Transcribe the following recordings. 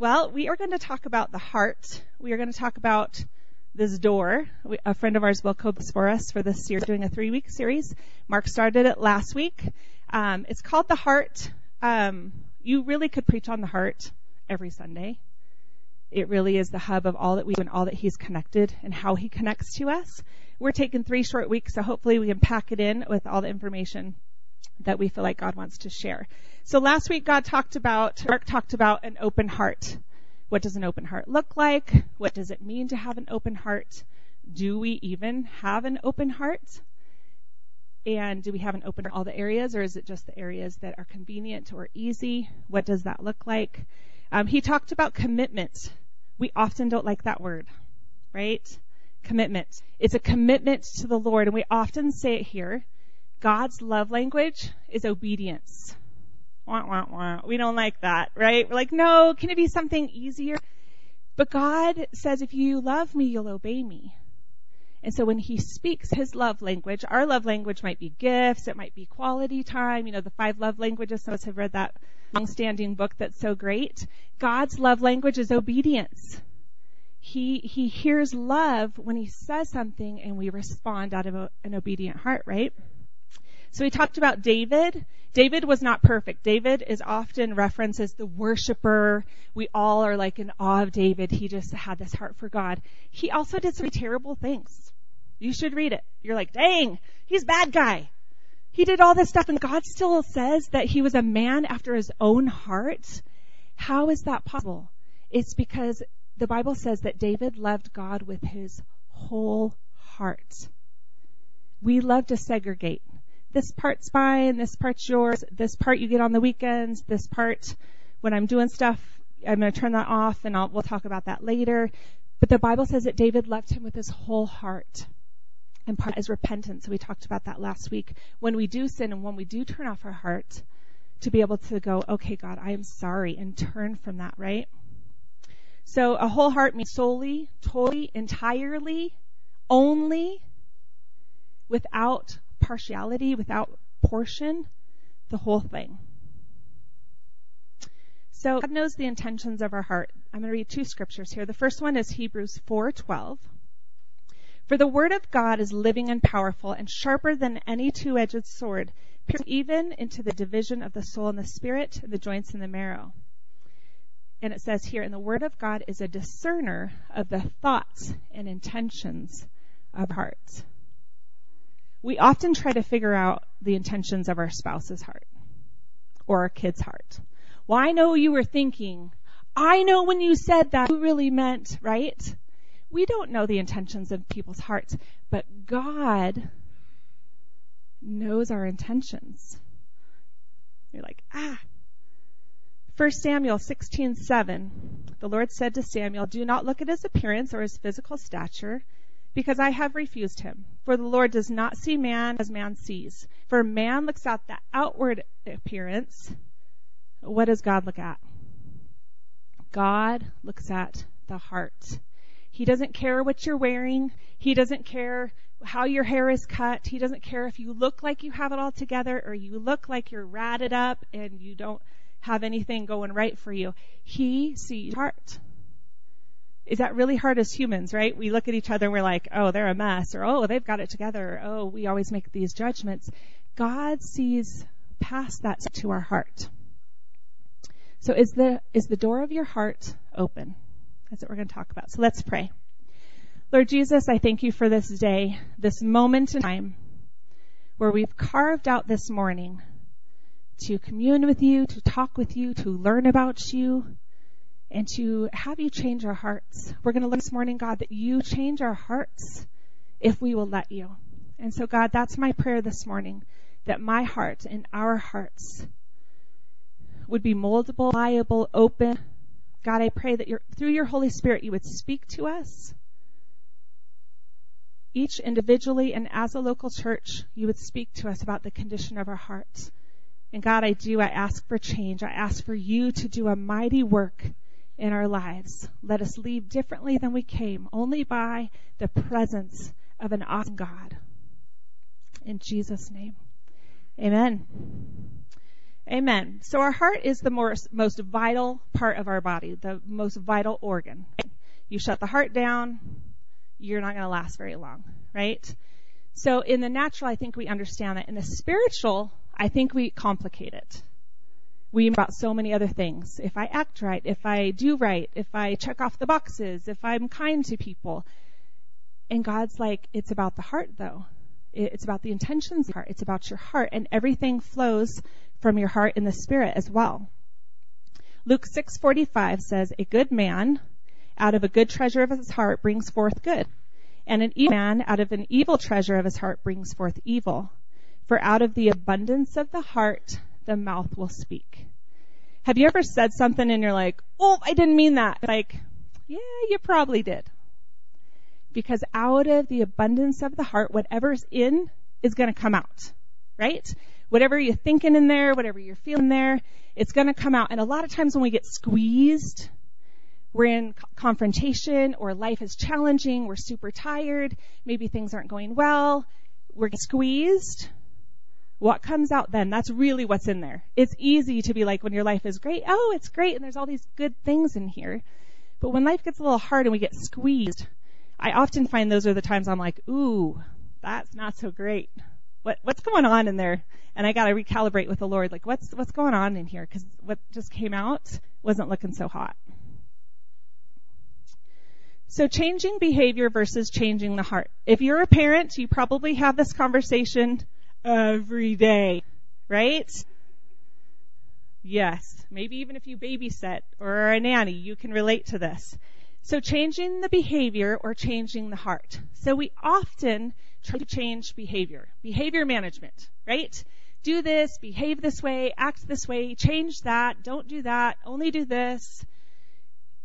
Well, we are going to talk about the heart. We are going to talk about this door. We, a friend of ours will this for us for this series, doing a three week series. Mark started it last week. Um, it's called the heart. Um, you really could preach on the heart every Sunday. It really is the hub of all that we do and all that He's connected and how He connects to us. We're taking three short weeks, so hopefully we can pack it in with all the information that we feel like God wants to share. So last week God talked about, Mark talked about an open heart. What does an open heart look like? What does it mean to have an open heart? Do we even have an open heart? And do we have an open all the areas, or is it just the areas that are convenient or easy? What does that look like? Um, he talked about commitment. We often don't like that word, right? Commitment. It's a commitment to the Lord, and we often say it here. God's love language is obedience. Wah, wah, wah. We don't like that, right? We're like, no, can it be something easier? But God says, if you love me, you'll obey me. And so when he speaks his love language, our love language might be gifts, it might be quality time, you know, the five love languages. Some of us have read that long-standing book that's so great. God's love language is obedience. He, he hears love when he says something and we respond out of a, an obedient heart, right? So we talked about David. David was not perfect. David is often referenced as the worshiper. We all are like in awe of David. He just had this heart for God. He also did some terrible things. You should read it. You're like, dang, he's a bad guy. He did all this stuff and God still says that he was a man after his own heart. How is that possible? It's because the Bible says that David loved God with his whole heart. We love to segregate this part's mine, this part's yours, this part you get on the weekends, this part when I'm doing stuff, I'm going to turn that off and I'll, we'll talk about that later. But the Bible says that David loved him with his whole heart. And part is repentance. So we talked about that last week. When we do sin and when we do turn off our heart, to be able to go, okay, God, I am sorry and turn from that, right? So a whole heart means solely, totally, entirely, only, without partiality, without portion, the whole thing. So God knows the intentions of our heart. I'm going to read two scriptures here. The first one is Hebrews 4:12. For the word of God is living and powerful and sharper than any two-edged sword, piercing even into the division of the soul and the spirit, and the joints and the marrow. And it says here, and the word of God is a discerner of the thoughts and intentions of hearts we often try to figure out the intentions of our spouse's heart or our kid's heart. Well, I know you were thinking, I know when you said that, you really meant, right? We don't know the intentions of people's hearts, but God knows our intentions. You're like, ah. 1 Samuel 16:7 The Lord said to Samuel, "Do not look at his appearance or his physical stature, because I have refused him. For the Lord does not see man as man sees. For man looks at the outward appearance. What does God look at? God looks at the heart. He doesn't care what you're wearing. He doesn't care how your hair is cut. He doesn't care if you look like you have it all together or you look like you're ratted up and you don't have anything going right for you. He sees heart is that really hard as humans, right? We look at each other and we're like, oh, they're a mess, or oh, they've got it together, or, oh, we always make these judgments. God sees past that to our heart. So is the, is the door of your heart open? That's what we're going to talk about. So let's pray. Lord Jesus, I thank you for this day, this moment in time where we've carved out this morning to commune with you, to talk with you, to learn about you, and to have you change our hearts. We're going to learn this morning, God, that you change our hearts if we will let you. And so, God, that's my prayer this morning, that my heart and our hearts would be moldable, pliable, open. God, I pray that through your Holy Spirit, you would speak to us. Each individually and as a local church, you would speak to us about the condition of our hearts. And God, I do, I ask for change. I ask for you to do a mighty work in our lives. Let us leave differently than we came, only by the presence of an awesome God. In Jesus' name. Amen. Amen. So our heart is the most, most vital part of our body, the most vital organ. You shut the heart down, you're not going to last very long, right? So in the natural, I think we understand that. In the spiritual, I think we complicate it. We about so many other things. If I act right, if I do right, if I check off the boxes, if I'm kind to people. And God's like, it's about the heart though. It's about the intentions the heart. It's about your heart and everything flows from your heart in the spirit as well. Luke 6:45 says, "A good man out of a good treasure of his heart brings forth good, and an evil man out of an evil treasure of his heart brings forth evil. For out of the abundance of the heart the mouth will speak." Have you ever said something and you're like, "Oh, I didn't mean that." Like, yeah, you probably did because out of the abundance of the heart, whatever's in is going to come out, right? Whatever you're thinking in there, whatever you're feeling there, it's going to come out. And a lot of times when we get squeezed, we're in confrontation or life is challenging, we're super tired, maybe things aren't going well, we're squeezed. What comes out then? That's really what's in there. It's easy to be like when your life is great, oh, it's great and there's all these good things in here. But when life gets a little hard and we get squeezed, I often find those are the times I'm like, ooh, that's not so great. What, what's going on in there? And I gotta recalibrate with the Lord, like what's, what's going on in here? Cause what just came out wasn't looking so hot. So changing behavior versus changing the heart. If you're a parent, you probably have this conversation every day, right? Yes. Maybe even if you babysit or are a nanny, you can relate to this. So changing the behavior or changing the heart. So we often try to change behavior. Behavior management, right? Do this, behave this way, act this way, change that, don't do that, only do this.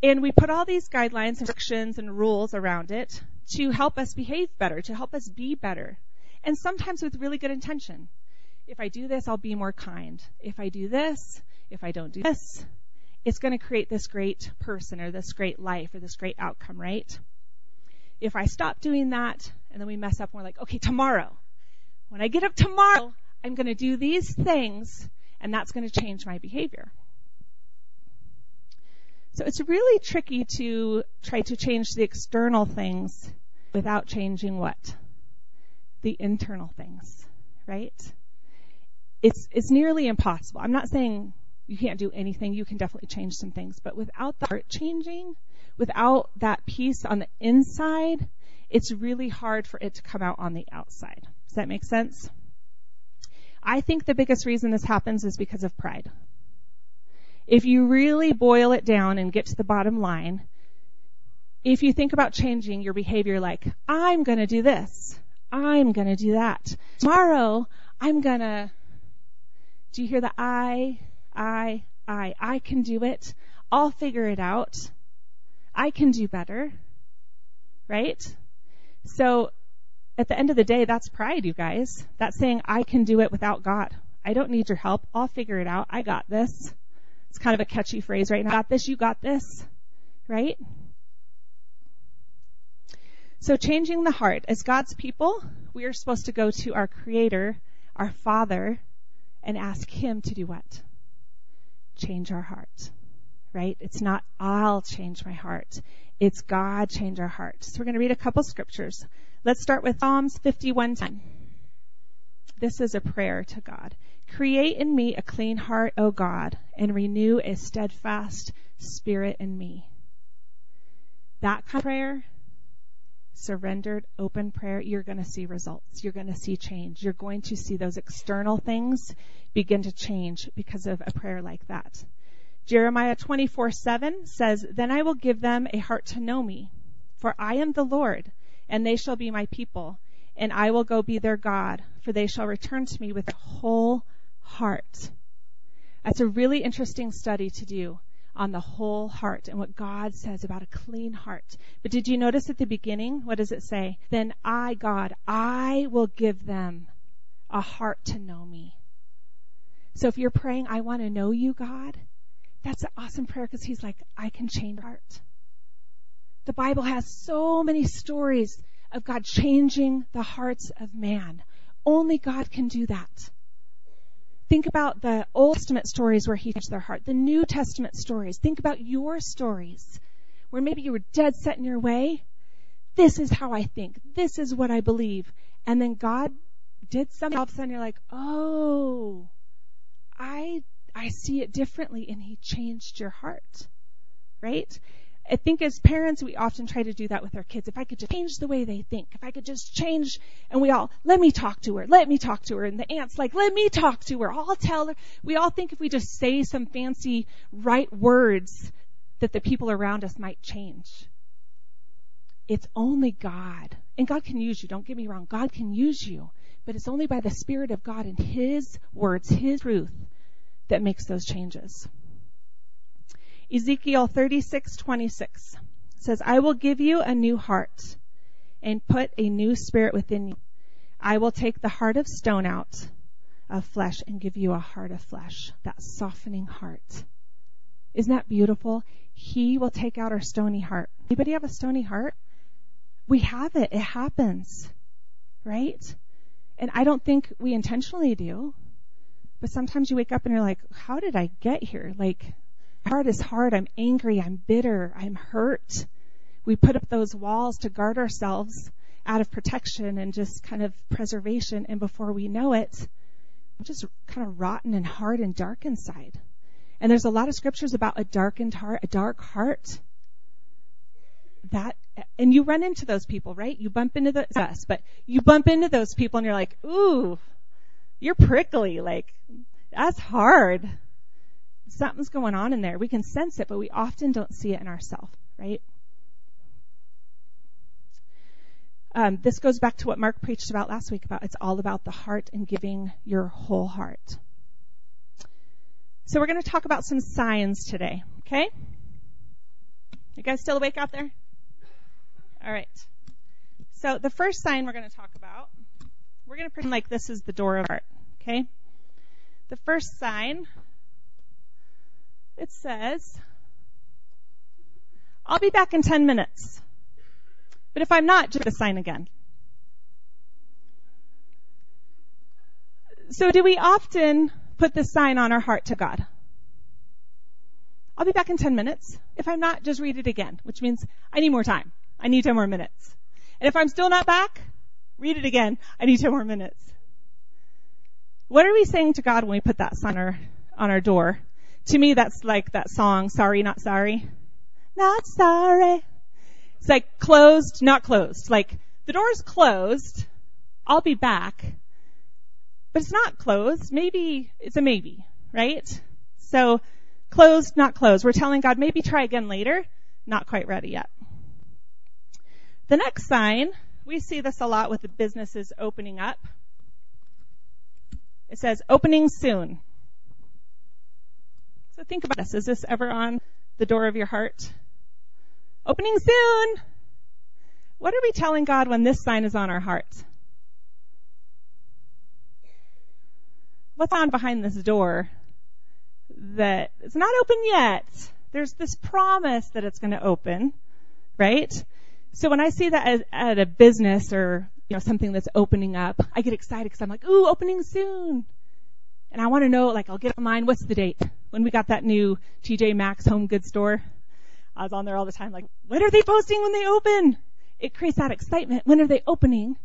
And we put all these guidelines and restrictions and rules around it to help us behave better, to help us be better. And sometimes with really good intention. If I do this, I'll be more kind. If I do this, if I don't do this, it's going to create this great person or this great life or this great outcome, right? If I stop doing that and then we mess up and we're like, okay, tomorrow, when I get up tomorrow, I'm going to do these things and that's going to change my behavior. So it's really tricky to try to change the external things without changing what? The internal things, right? It's, it's nearly impossible. I'm not saying you can't do anything. You can definitely change some things, but without the heart changing, without that peace on the inside, it's really hard for it to come out on the outside. Does that make sense? I think the biggest reason this happens is because of pride. If you really boil it down and get to the bottom line, if you think about changing your behavior like, I'm gonna do this, I'm gonna do that, tomorrow I'm gonna, do you hear the I? I, I, I can do it. I'll figure it out. I can do better. Right? So, at the end of the day, that's pride, you guys. That's saying, I can do it without God. I don't need your help. I'll figure it out. I got this. It's kind of a catchy phrase right now. Got this, you got this. Right? So changing the heart. As God's people, we are supposed to go to our Creator, our Father, and ask Him to do what? change our heart, right? It's not I'll change my heart. It's God change our heart. So we're going to read a couple scriptures. Let's start with Psalms 51:10. This is a prayer to God. Create in me a clean heart, O God, and renew a steadfast spirit in me. That kind of prayer surrendered, open prayer, you're going to see results. You're going to see change. You're going to see those external things begin to change because of a prayer like that. Jeremiah 24 7 says, Then I will give them a heart to know me, for I am the Lord, and they shall be my people, and I will go be their God, for they shall return to me with a whole heart. That's a really interesting study to do on the whole heart and what God says about a clean heart. But did you notice at the beginning? What does it say? Then I, God, I will give them a heart to know me. So if you're praying, I want to know you, God, that's an awesome prayer because He's like, I can change heart. The Bible has so many stories of God changing the hearts of man. Only God can do that. Think about the Old Testament stories where he touched their heart, the New Testament stories. Think about your stories where maybe you were dead set in your way. This is how I think. This is what I believe. And then God did something. All of a sudden you're like, oh, I, I see it differently and he changed your heart. Right? I think as parents, we often try to do that with our kids. If I could just change the way they think, if I could just change, and we all, let me talk to her, let me talk to her, and the aunt's like, let me talk to her, I'll tell her. We all think if we just say some fancy right words, that the people around us might change. It's only God. And God can use you, don't get me wrong, God can use you. But it's only by the Spirit of God and His words, His truth, that makes those changes. Ezekiel 36:26 says, "I will give you a new heart and put a new spirit within you. I will take the heart of stone out of flesh and give you a heart of flesh, that softening heart." Isn't that beautiful? He will take out our stony heart. Anybody have a stony heart? We have it. It happens. Right? And I don't think we intentionally do. But sometimes you wake up and you're like, how did I get here? Like, heart is hard. I'm angry. I'm bitter. I'm hurt. We put up those walls to guard ourselves out of protection and just kind of preservation. And before we know it, we're just kind of rotten and hard and dark inside. And there's a lot of scriptures about a darkened heart, a dark heart. That, and you run into those people, right? You bump into the, us, but you bump into those people and you're like, ooh, you're prickly. Like, that's hard something's going on in there. We can sense it, but we often don't see it in ourselves, right? Um, this goes back to what Mark preached about last week about it's all about the heart and giving your whole heart. So we're going to talk about some signs today, okay? You guys still awake out there? All right. So the first sign we're going to talk about, we're going to pretend like this is the door of heart, okay? The first sign it says, I'll be back in 10 minutes. But if I'm not, just sign again. So do we often put this sign on our heart to God? I'll be back in 10 minutes. If I'm not, just read it again, which means I need more time. I need 10 more minutes. And if I'm still not back, read it again. I need 10 more minutes. What are we saying to God when we put that sign on our, on our door? To me, that's like that song, Sorry, Not Sorry. Not sorry. It's like closed, not closed. Like the door's closed. I'll be back. But it's not closed. Maybe it's a maybe, right? So closed, not closed. We're telling God maybe try again later. Not quite ready yet. The next sign, we see this a lot with the businesses opening up. It says opening soon. So think about this. Is this ever on the door of your heart? Opening soon! What are we telling God when this sign is on our heart? What's on behind this door that it's not open yet? There's this promise that it's going to open, right? So when I see that at, a business or you know something that's opening up, I get excited because I'm like, ooh, opening soon. And I want to know, like, I'll get on mine, what's the date? When we got that new TJ Maxx home goods store, I was on there all the time, like, when are they posting when they open? It creates that excitement. When are they opening?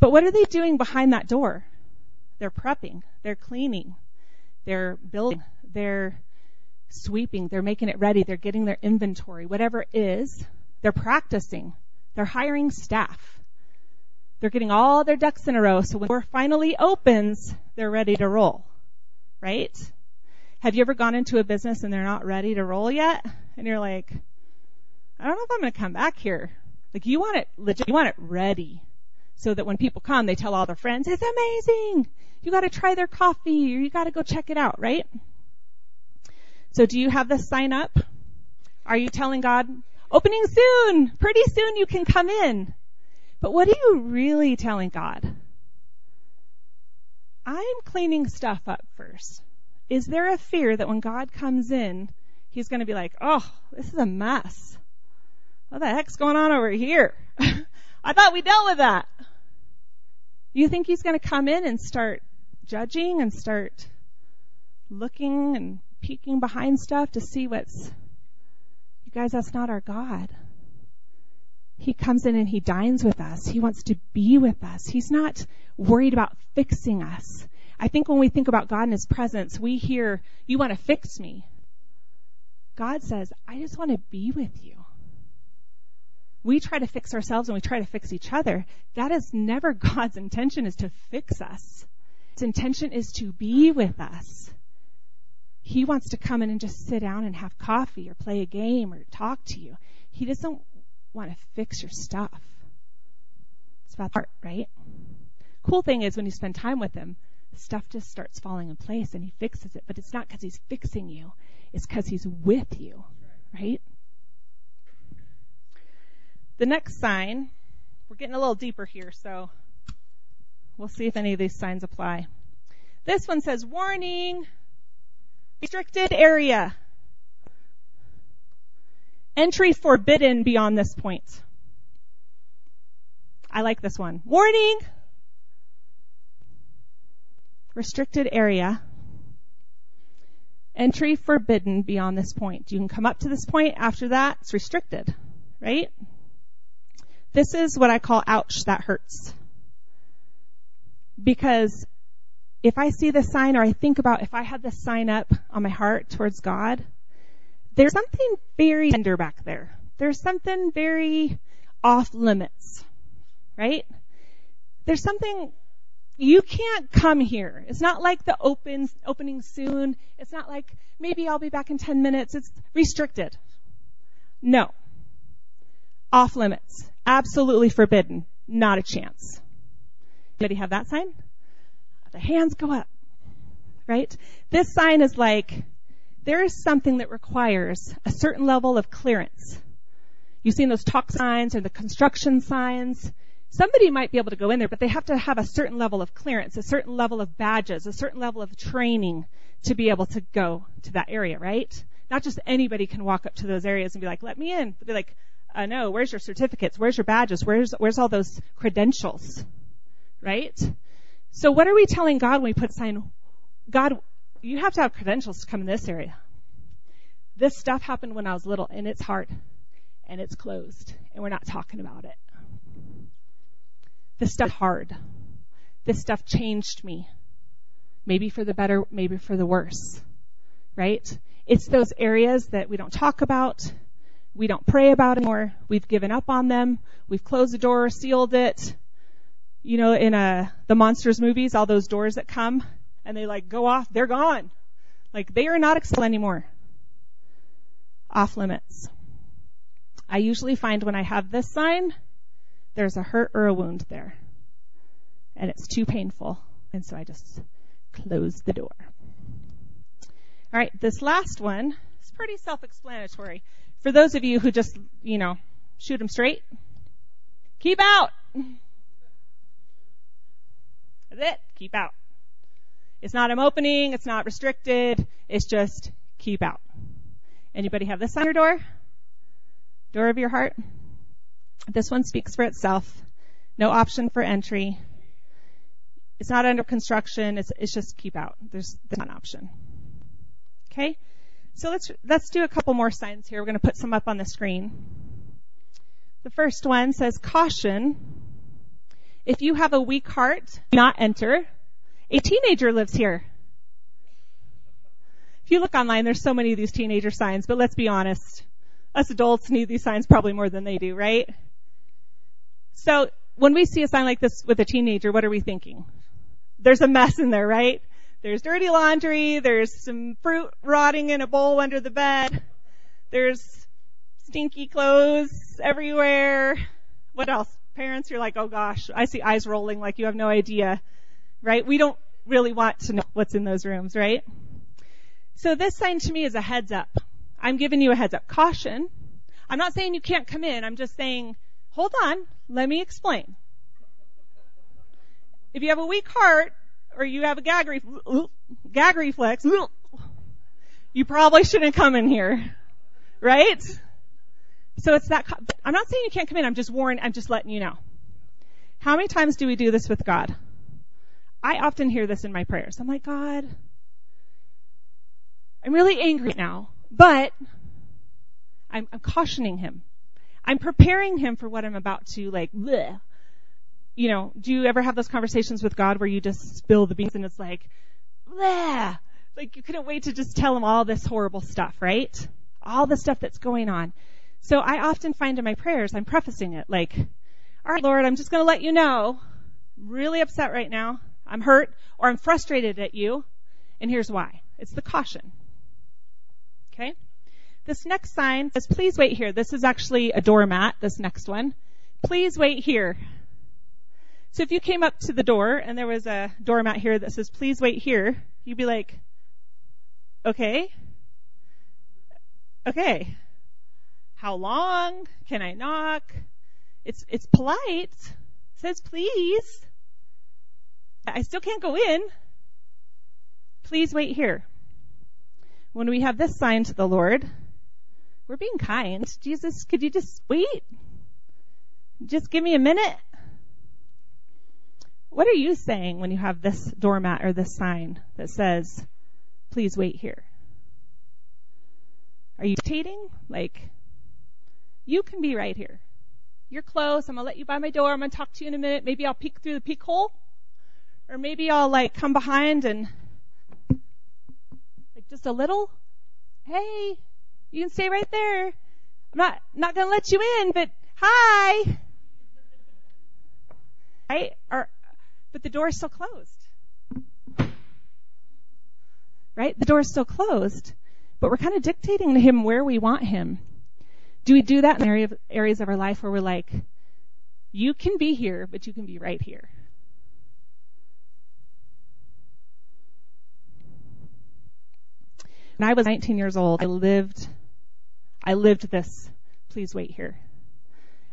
But what are they doing behind that door? They're prepping. They're cleaning. They're building. They're sweeping. They're making it ready. They're getting their inventory. Whatever it is, they're practicing. They're hiring staff. They're getting all their ducks in a row, so when the door finally opens, they're ready to roll. Right? Have you ever gone into a business and they're not ready to roll yet? And you're like, I don't know if I'm gonna come back here. Like you want it legit, you want it ready. So that when people come, they tell all their friends, it's amazing! You gotta try their coffee, or you gotta go check it out, right? So do you have this sign up? Are you telling God, opening soon! Pretty soon you can come in. But what are you really telling God? I'm cleaning stuff up first. Is there a fear that when God comes in, he's going to be like, oh, this is a mess. What the heck's going on over here? I thought we dealt with that. You think he's going to come in and start judging and start looking and peeking behind stuff to see what's, you guys, that's not our God. He comes in and he dines with us. He wants to be with us. He's not worried about fixing us. I think when we think about God and his presence, we hear, you want to fix me. God says, I just want to be with you. We try to fix ourselves and we try to fix each other. That is never God's intention is to fix us. His intention is to be with us. He wants to come in and just sit down and have coffee or play a game or talk to you. He doesn't want to fix your stuff. It's about the heart, right? Cool thing is when you spend time with him, stuff just starts falling in place and he fixes it. But it's not because he's fixing you. It's because he's with you, right? The next sign, we're getting a little deeper here, so we'll see if any of these signs apply. This one says warning, restricted area. Entry forbidden beyond this point. I like this one. Warning! Restricted area. Entry forbidden beyond this point. You can come up to this point. After that, it's restricted. Right? This is what I call ouch, that hurts. Because if I see this sign or I think about if I had this sign up on my heart towards God, there's something very tender back there. There's something very off limits, right? There's something you can't come here. It's not like the open opening soon. It's not like maybe I'll be back in 10 minutes. It's restricted. No. Off limits. Absolutely forbidden. Not a chance. Anybody have that sign? The hands go up. Right? This sign is like there is something that requires a certain level of clearance. You've seen those talk signs or the construction signs. Somebody might be able to go in there, but they have to have a certain level of clearance, a certain level of badges, a certain level of training to be able to go to that area, right? Not just anybody can walk up to those areas and be like, let me in. They'll be like, uh, no, where's your certificates? Where's your badges? Where's, where's all those credentials? Right? So what are we telling God when we put sign, God, you have to have credentials to come in this area. This stuff happened when I was little and it's hard and it's closed and we're not talking about it. This stuff hard. This stuff changed me. Maybe for the better, maybe for the worse. Right? It's those areas that we don't talk about. We don't pray about anymore. We've given up on them. We've closed the door, sealed it. You know, in uh, the monsters movies, all those doors that come and they like go off, they're gone. Like they are not accessible anymore. Off limits. I usually find when I have this sign, there's a hurt or a wound there. And it's too painful. And so I just close the door. All right, this last one is pretty self-explanatory. For those of you who just, you know, shoot them straight, keep out. That's it. Keep out. It's not I'm opening. It's not restricted. It's just keep out. Anybody have this on your door? Door of your heart? This one speaks for itself. No option for entry. It's not under construction. It's, it's just keep out. There's, there's not an option. Okay? So let's, let's do a couple more signs here. We're going to put some up on the screen. The first one says caution. If you have a weak heart, do not enter. A teenager lives here. If you look online, there's so many of these teenager signs, but let's be honest. Us adults need these signs probably more than they do, right? So when we see a sign like this with a teenager, what are we thinking? There's a mess in there, right? There's dirty laundry, there's some fruit rotting in a bowl under the bed, there's stinky clothes everywhere. What else? Parents, you're like, oh gosh, I see eyes rolling like you have no idea right? We don't really want to know what's in those rooms, right? So this sign to me is a heads up. I'm giving you a heads up. Caution. I'm not saying you can't come in. I'm just saying, hold on. Let me explain. If you have a weak heart or you have a gag, gag reflex, you probably shouldn't come in here. Right? So it's that, I'm not saying you can't come in. I'm just warning, I'm just letting you know. How many times do we do this with God? I often hear this in my prayers. I'm like, God, I'm really angry now, but I'm, I'm cautioning him. I'm preparing him for what I'm about to like, bleh. you know, do you ever have those conversations with God where you just spill the beans and it's like, bleh. like you couldn't wait to just tell him all this horrible stuff, right? All the stuff that's going on. So I often find in my prayers, I'm prefacing it like, all right, Lord, I'm just going to let you know, I'm really upset right now. I'm hurt or I'm frustrated at you. And here's why. It's the caution. Okay? This next sign says, please wait here. This is actually a doormat, this next one. Please wait here. So if you came up to the door and there was a doormat here that says, please wait here, you'd be like, okay. Okay. How long? Can I knock? It's, it's polite. It says please. I still can't go in. Please wait here. When we have this sign to the Lord, we're being kind. Jesus, could you just wait? Just give me a minute. What are you saying when you have this doormat or this sign that says, please wait here? Are you dictating? Like, you can be right here. You're close. I'm gonna let you by my door. I'm gonna talk to you in a minute. Maybe I'll peek through the peek hole. Or maybe I'll like come behind and like just a little. Hey, you can stay right there. I'm not not gonna let you in, but hi. Right? Or but the door is still closed. Right? The door is still closed. But we're kind of dictating to him where we want him. Do we do that in area, areas of our life where we're like, you can be here, but you can be right here? When I was 19 years old, I lived, I lived this. Please wait here.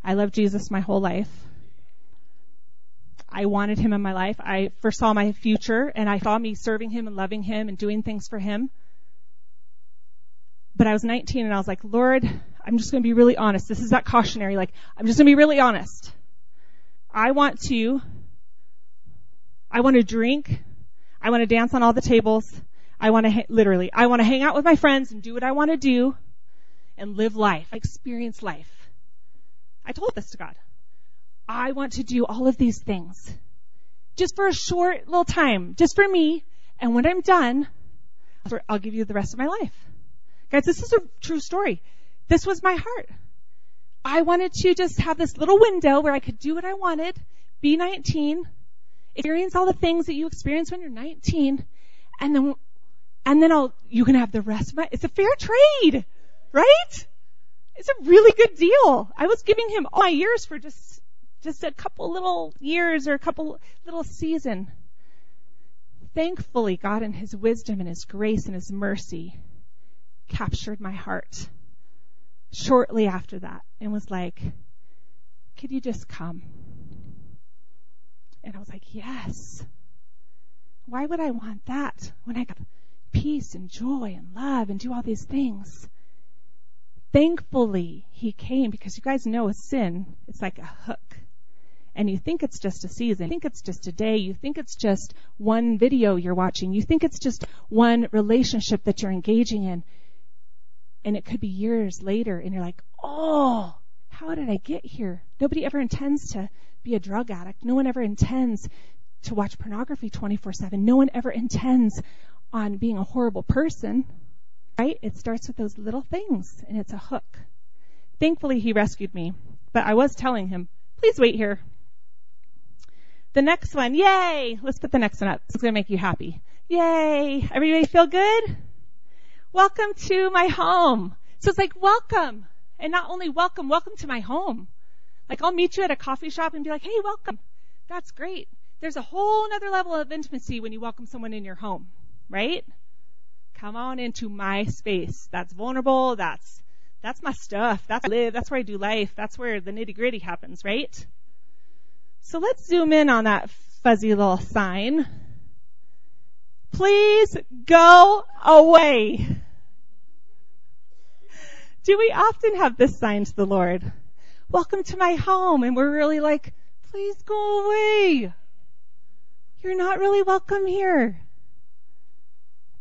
I loved Jesus my whole life. I wanted him in my life. I foresaw my future and I saw me serving him and loving him and doing things for him. But I was 19 and I was like, Lord, I'm just going to be really honest. This is that cautionary. Like, I'm just going to be really honest. I want to, I want to drink. I want to dance on all the tables. I want to, literally, I want to hang out with my friends and do what I want to do and live life, experience life. I told this to God. I want to do all of these things just for a short little time, just for me. And when I'm done, I'll give you the rest of my life. Guys, this is a true story. This was my heart. I wanted to just have this little window where I could do what I wanted, be 19, experience all the things that you experience when you're 19, and then and then I'll, you can have the rest of my, it's a fair trade, right? It's a really good deal. I was giving him all my years for just, just a couple little years or a couple little season. Thankfully, God in His wisdom and His grace and His mercy captured my heart shortly after that and was like, could you just come? And I was like, yes. Why would I want that when I got peace and joy and love and do all these things. Thankfully, he came because you guys know a sin, it's like a hook. And you think it's just a season. You think it's just a day. You think it's just one video you're watching. You think it's just one relationship that you're engaging in. And it could be years later and you're like, oh, how did I get here? Nobody ever intends to be a drug addict. No one ever intends to watch pornography 24 7. No one ever intends on being a horrible person, right? It starts with those little things and it's a hook. Thankfully, he rescued me, but I was telling him, please wait here. The next one, yay! Let's put the next one up. It's going to make you happy. Yay! Everybody feel good? Welcome to my home. So it's like, welcome. And not only welcome, welcome to my home. Like I'll meet you at a coffee shop and be like, hey, welcome. That's great. There's a whole other level of intimacy when you welcome someone in your home right? Come on into my space. That's vulnerable. That's, that's my stuff. That's where I live. That's where I do life. That's where the nitty gritty happens, right? So let's zoom in on that fuzzy little sign. Please go away. Do we often have this sign to the Lord? Welcome to my home. And we're really like, please go away. you're not really welcome here.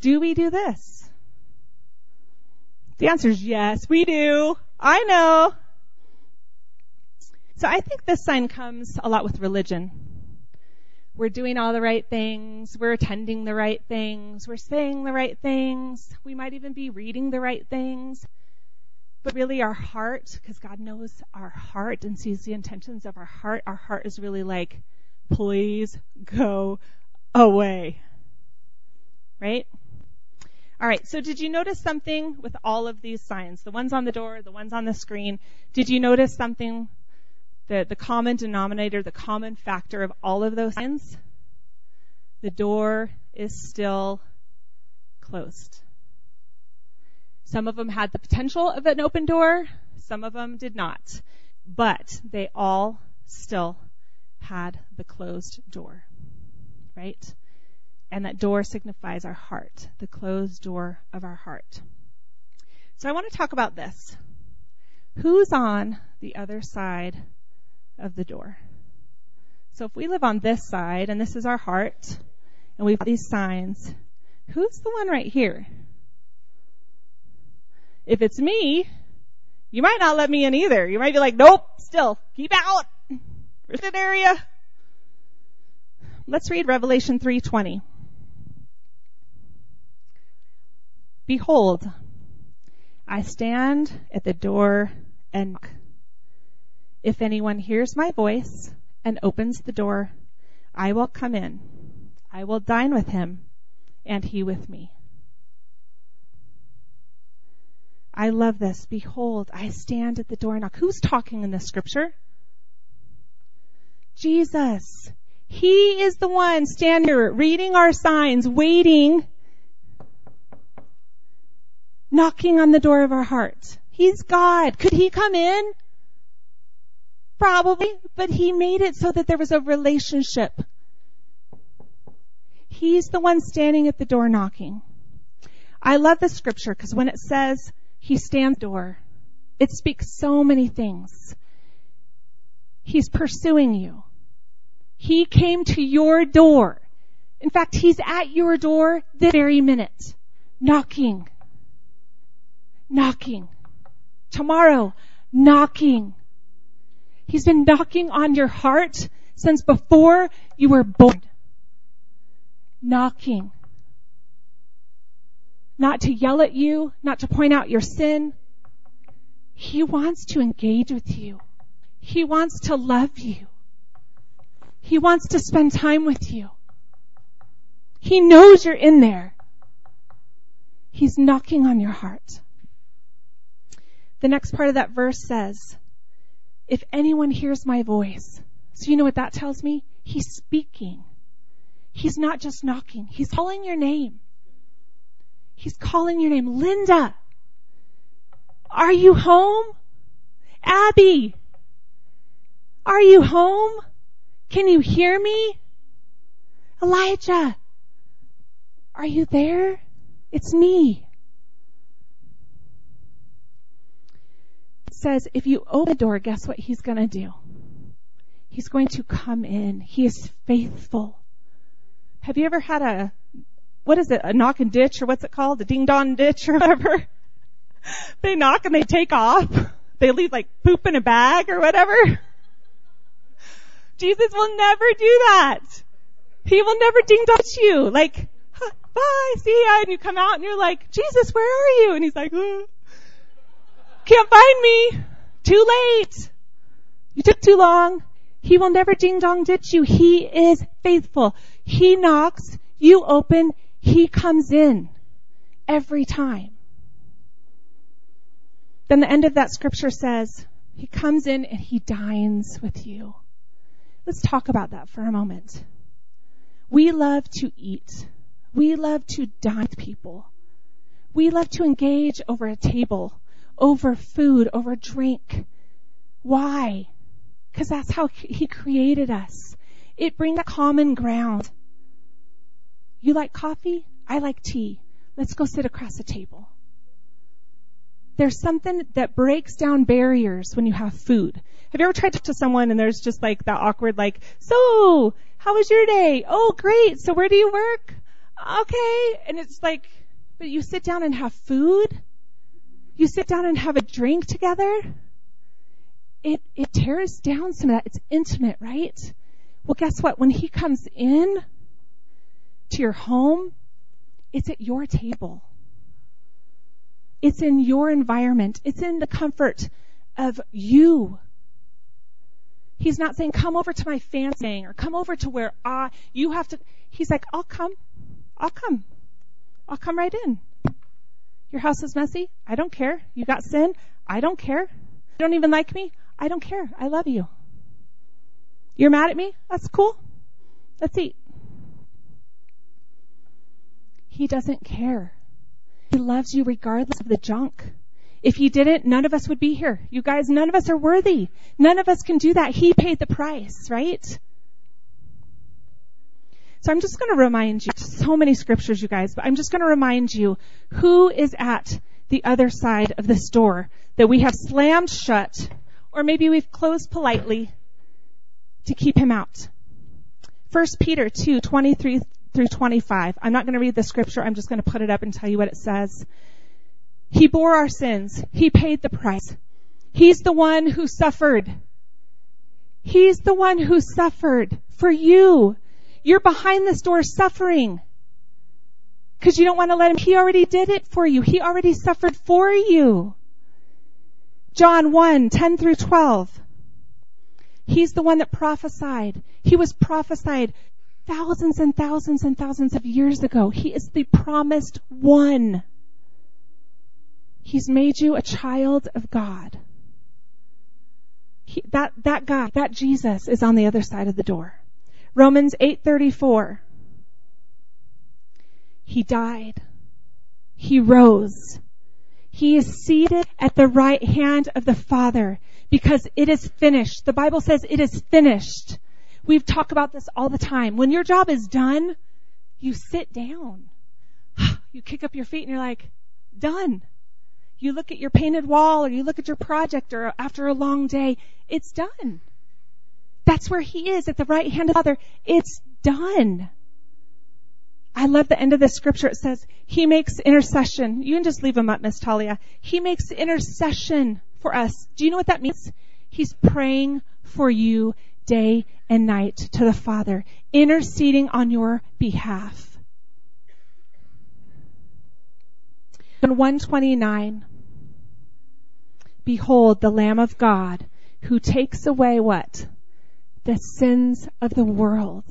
Do we do this? The answer is yes, we do. I know. So I think this sign comes a lot with religion. We're doing all the right things. We're attending the right things. We're saying the right things. We might even be reading the right things. But really our heart, because God knows our heart and sees the intentions of our heart, our heart is really like, please go away. Right? Alright, so did you notice something with all of these signs? The ones on the door, the ones on the screen. Did you notice something the, the common denominator, the common factor of all of those signs, the door is still closed. Some of them had the potential of an open door, some of them did not. But they all still had the closed door. Right? And that door signifies our heart, the closed door of our heart. So I want to talk about this. Who's on the other side of the door. So if we live on this side and this is our heart and we've got these signs, who's the one right here? If it's me, you might not let me in either. You might be like, nope, still, keep out. Restricted area. Let's read Revelation 3:20. Behold, I stand at the door and knock. If anyone hears my voice and opens the door, I will come in. I will dine with him and he with me. I love this. Behold, I stand at the door and knock. Who's talking in this scripture? Jesus. He is the one standing here reading our signs, waiting, knocking on the door of our heart. He's God. Could he come in? Probably, but he made it so that there was a relationship. He's the one standing at the door knocking. I love the scripture because when it says he stands door, it speaks so many things. He's pursuing you. He came to your door. In fact, he's at your door this very minute, knocking, knocking. Tomorrow, knocking. He's been knocking on your heart since before you were born. Knocking. Not to yell at you, not to point out your sin. He wants to engage with you. He wants to love you. He wants to spend time with you. He knows you're in there. He's knocking on your heart. The next part of that verse says, if anyone hears my voice. So you know what that tells me? He's speaking. He's not just knocking. He's calling your name. He's calling your name. Linda. Are you home? Abby. Are you home? Can you hear me? Elijah. Are you there? It's me. Says if you open the door, guess what he's going to do? He's going to come in. He is faithful. Have you ever had a, what is it, a knock and ditch or what's it called? A ding dong ditch or whatever? they knock and they take off. They leave like poop in a bag or whatever. Jesus will never do that. He will never ding dong you. Like, bye, see ya. And you come out and you're like, Jesus, where are you? And he's like, oh. Can't find me. Too late. You took too long. He will never ding dong ditch you. He is faithful. He knocks, you open, he comes in every time. Then the end of that scripture says, he comes in and he dines with you. Let's talk about that for a moment. We love to eat. We love to dine with people. We love to engage over a table over food, over drink. Why? Because that's how He created us. It brings a common ground. You like coffee? I like tea. Let's go sit across the table. There's something that breaks down barriers when you have food. Have you ever tried to talk to someone and there's just like that awkward like, so, How was your day? Oh, great. So where do you work? Okay. And it's like, but you sit down and have food? You sit down and have a drink together? It, it tears down some of that. It's intimate, right? Well, guess what? When he comes in to your home, it's at your table. It's in your environment. It's in the comfort of you. He's not saying, come over to my fancy or come over to where I, you have to, he's like, I'll come. I'll come. I'll come right in. Your house is messy? I don't care. You got sin? I don't care. You don't even like me? I don't care. I love you. You're mad at me? That's cool. Let's eat. He doesn't care. He loves you regardless of the junk. If he didn't, none of us would be here. You guys, none of us are worthy. None of us can do that. He paid the price, right? So I'm just going to remind you, so many scriptures, you guys, but I'm just going to remind you who is at the other side of this door that we have slammed shut, or maybe we've closed politely to keep him out. 1 Peter 2, 23 through 25. I'm not going to read the scripture. I'm just going to put it up and tell you what it says. He bore our sins. He paid the price. He's the one who suffered. He's the one who suffered for you. You're behind this door suffering. Because you don't want to let him. He already did it for you. He already suffered for you. John 1, 10 through 12. He's the one that prophesied. He was prophesied thousands and thousands and thousands of years ago. He is the promised one. He's made you a child of God. He, that, that guy, that Jesus is on the other side of the door. Romans 8:34. He died. He rose. He is seated at the right hand of the Father because it is finished. The Bible says it is finished. We talk about this all the time. When your job is done, you sit down. You kick up your feet and you're like, done you look at your painted wall or you look at your project or after a long day, it's done. That's where he is at the right hand of the Father. It's done. I love the end of this scripture. It says, He makes intercession. You can just leave him up, Miss Talia. He makes intercession for us. Do you know what that means? He's praying for you day and night to the Father, interceding on your behalf. In 129, Behold the Lamb of God who takes away what? The sins of the world.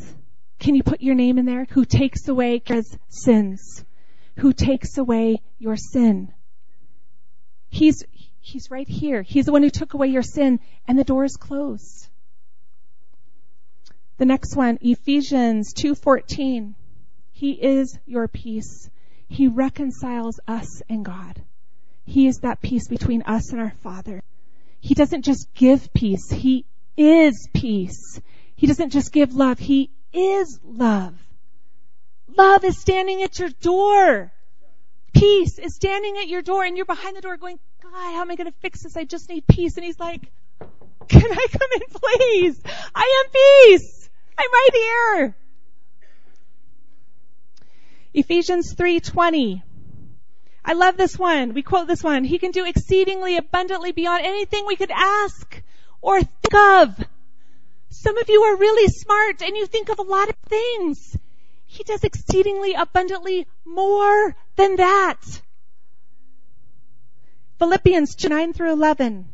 Can you put your name in there? Who takes away his sins. Who takes away your sin. He's, he's right here. He's the one who took away your sin and the door is closed. The next one, Ephesians 2:14. He is your peace. He reconciles us and God. He is that peace between us and our Father. He doesn't just give peace. He is peace. He doesn't just give love. He is love. Love is standing at your door. Peace is standing at your door and you're behind the door going, God, how am I going to fix this? I just need peace. And he's like, can I come in please? I am peace. I'm right here. Ephesians 3:20. I love this one. We quote this one. He can do exceedingly abundantly beyond anything we could ask or think of. Some of you are really smart and you think of a lot of things. He does exceedingly abundantly more than that. Philippians 9 through 11.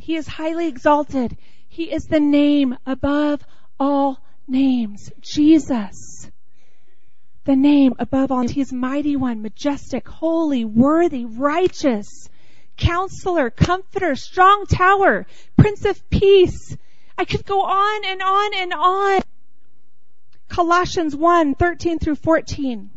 He is highly exalted. He is the name above all names. Jesus the name above all. He is mighty one, majestic, holy, worthy, righteous, counselor, comforter, strong tower, prince of peace. I could go on and on and on. Colossians 1, 13 through 14.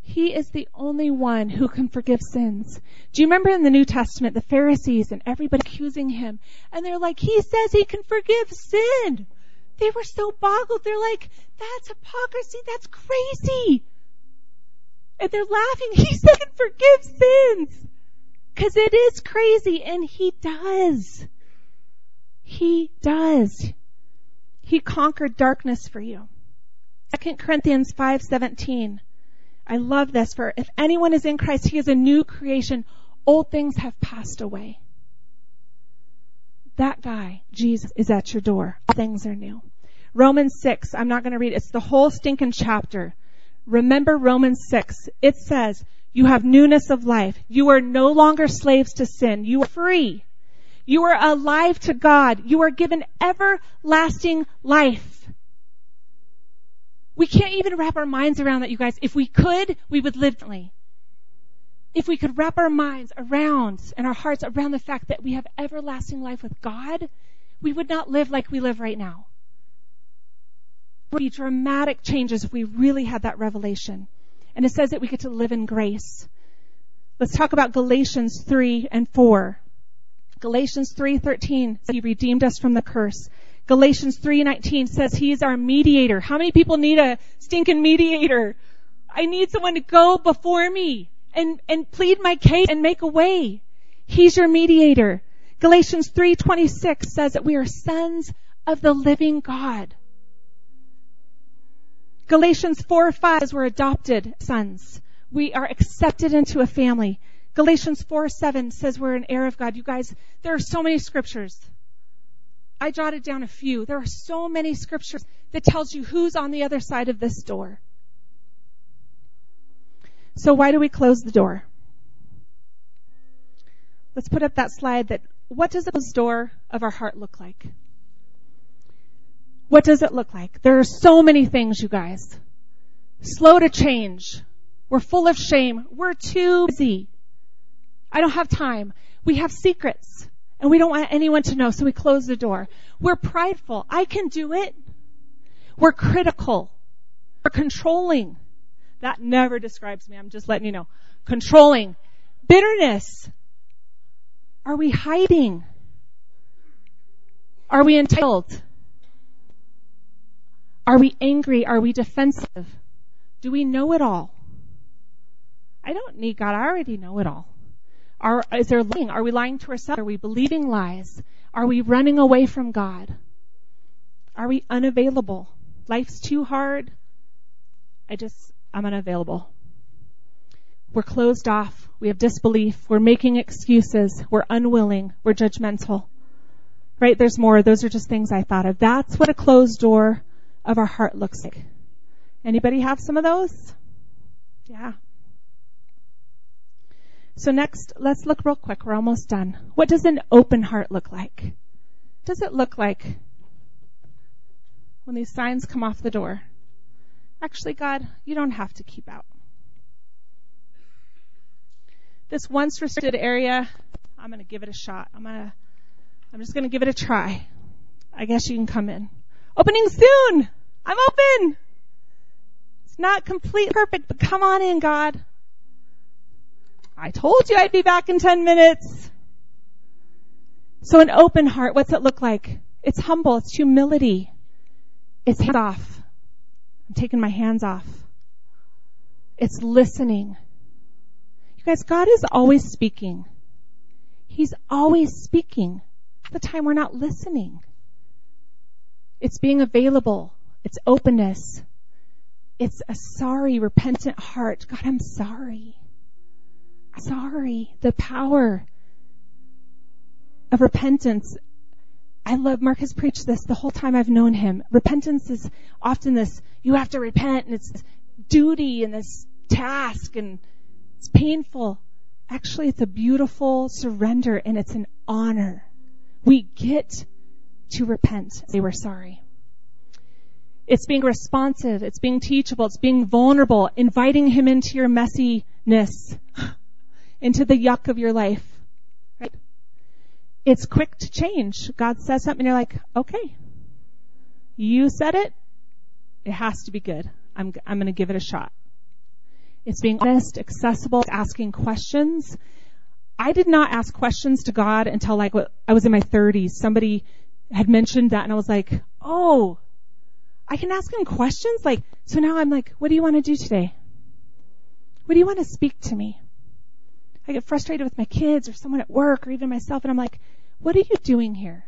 He is the only one who can forgive sins. Do you remember in the New Testament, the Pharisees and everybody accusing him? And they're like, he says he can forgive sin. They were so boggled. They're like, that's hypocrisy. That's crazy. And they're laughing. He said, forgive sins. Cause it is crazy. And he does. He does. He conquered darkness for you. 2 Corinthians 5:17. I love this for if anyone is in Christ, he is a new creation. Old things have passed away. That guy, Jesus, is at your door. All things are new. Romans 6, I'm not going to read it. It's the whole stinking chapter. Remember Romans 6. It says, you have newness of life. You are no longer slaves to sin. You are free. You are alive to God. You are given everlasting life. We can't even wrap our minds around that, you guys. If we could, we would live differently. If we could wrap our minds around and our hearts around the fact that we have everlasting life with God, we would not live like we live right now. There would be dramatic changes if we really had that revelation. And it says that we get to live in grace. Let's talk about Galatians 3 and 4. Galatians 3:13 says he redeemed us from the curse. Galatians 3:19 says he is our mediator. How many people need a stinking mediator? I need someone to go before me and, and plead my case and make a way. He's your mediator. Galatians 3:26 says that we are sons of the living God. Galatians 4 5 says we're adopted sons. We are accepted into a family. Galatians 4 7 says we're an heir of God. You guys, there are so many scriptures. I jotted down a few. There are so many scriptures that tells you who's on the other side of this door. So why do we close the door? Let's put up that slide that what does the door of our heart look like? What does it look like? There are so many things, you guys. Slow to change. We're full of shame. We're too busy. I don't have time. We have secrets and we don't want anyone to know, so we close the door. We're prideful. I can do it. We're critical. We're controlling. That never describes me. I'm just letting you know. Controlling. Bitterness. Are we hiding? Are we entitled? Are we angry? Are we defensive? Do we know it all? I don't need God. I already know it all. Are, is there lying? Are we lying to ourselves? Are we believing lies? Are we running away from God? Are we unavailable? Life's too hard. I just, I'm unavailable. We're closed off. We have disbelief. We're making excuses. We're unwilling. We're judgmental. Right? There's more. Those are just things I thought of. That's what a closed door of our heart looks like. Anybody have some of those? Yeah. So next, let's look real quick. We're almost done. What does an open heart look like? Does it look like when these signs come off the door? Actually, God, you don't have to keep out. This once restricted area, I'm going to give it a shot. I'm going to, I'm just going to give it a try. I guess you can come in. Opening soon. I'm open. It's not complete perfect, but come on in, God. I told you I'd be back in 10 minutes. So an open heart, what's it look like? It's humble. It's humility. It's hands off. I'm taking my hands off. It's listening. You guys, God is always speaking. He's always speaking. The time we're not listening. It's being available. It's openness. It's a sorry, repentant heart. God, I'm sorry. Sorry. The power of repentance. I love Mark has preached this the whole time I've known him. Repentance is often this, you have to repent and it's duty and this task and it's painful. Actually, it's a beautiful surrender and it's an honor. We get to repent. They were sorry. It's being responsive. It's being teachable. It's being vulnerable, inviting him into your messiness, into the yuck of your life. Right? It's quick to change. God says something you're like, okay, you said it. It has to be good. I'm, I'm going to give it a shot. It's being honest, accessible, asking questions. I did not ask questions to God until like I was in my 30s. Somebody had mentioned that and I was like, oh, I can ask him questions like, so now I'm like, what do you want to do today? What do you want to speak to me? I get frustrated with my kids or someone at work or even myself and I'm like, what are you doing here?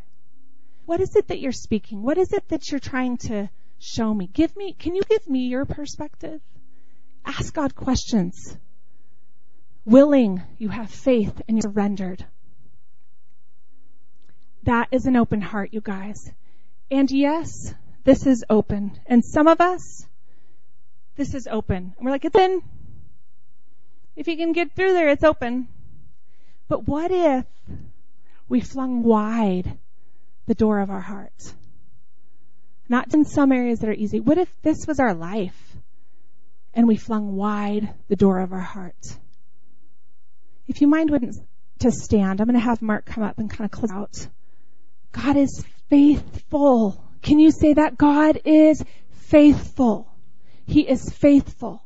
What is it that you're speaking? What is it that you're trying to show me? Give me, can you give me your perspective? Ask God questions. Willing, you have faith and you're surrendered. That is an open heart, you guys. And yes, this is open. And some of us, this is open. And we're like, it's in. If you can get through there, it's open. But what if we flung wide the door of our heart? Not in some areas that are easy. What if this was our life and we flung wide the door of our heart? If you mind wouldn't to stand, I'm going to have Mark come up and kind of close out. God is faithful. Can you say that? God is faithful. He is faithful.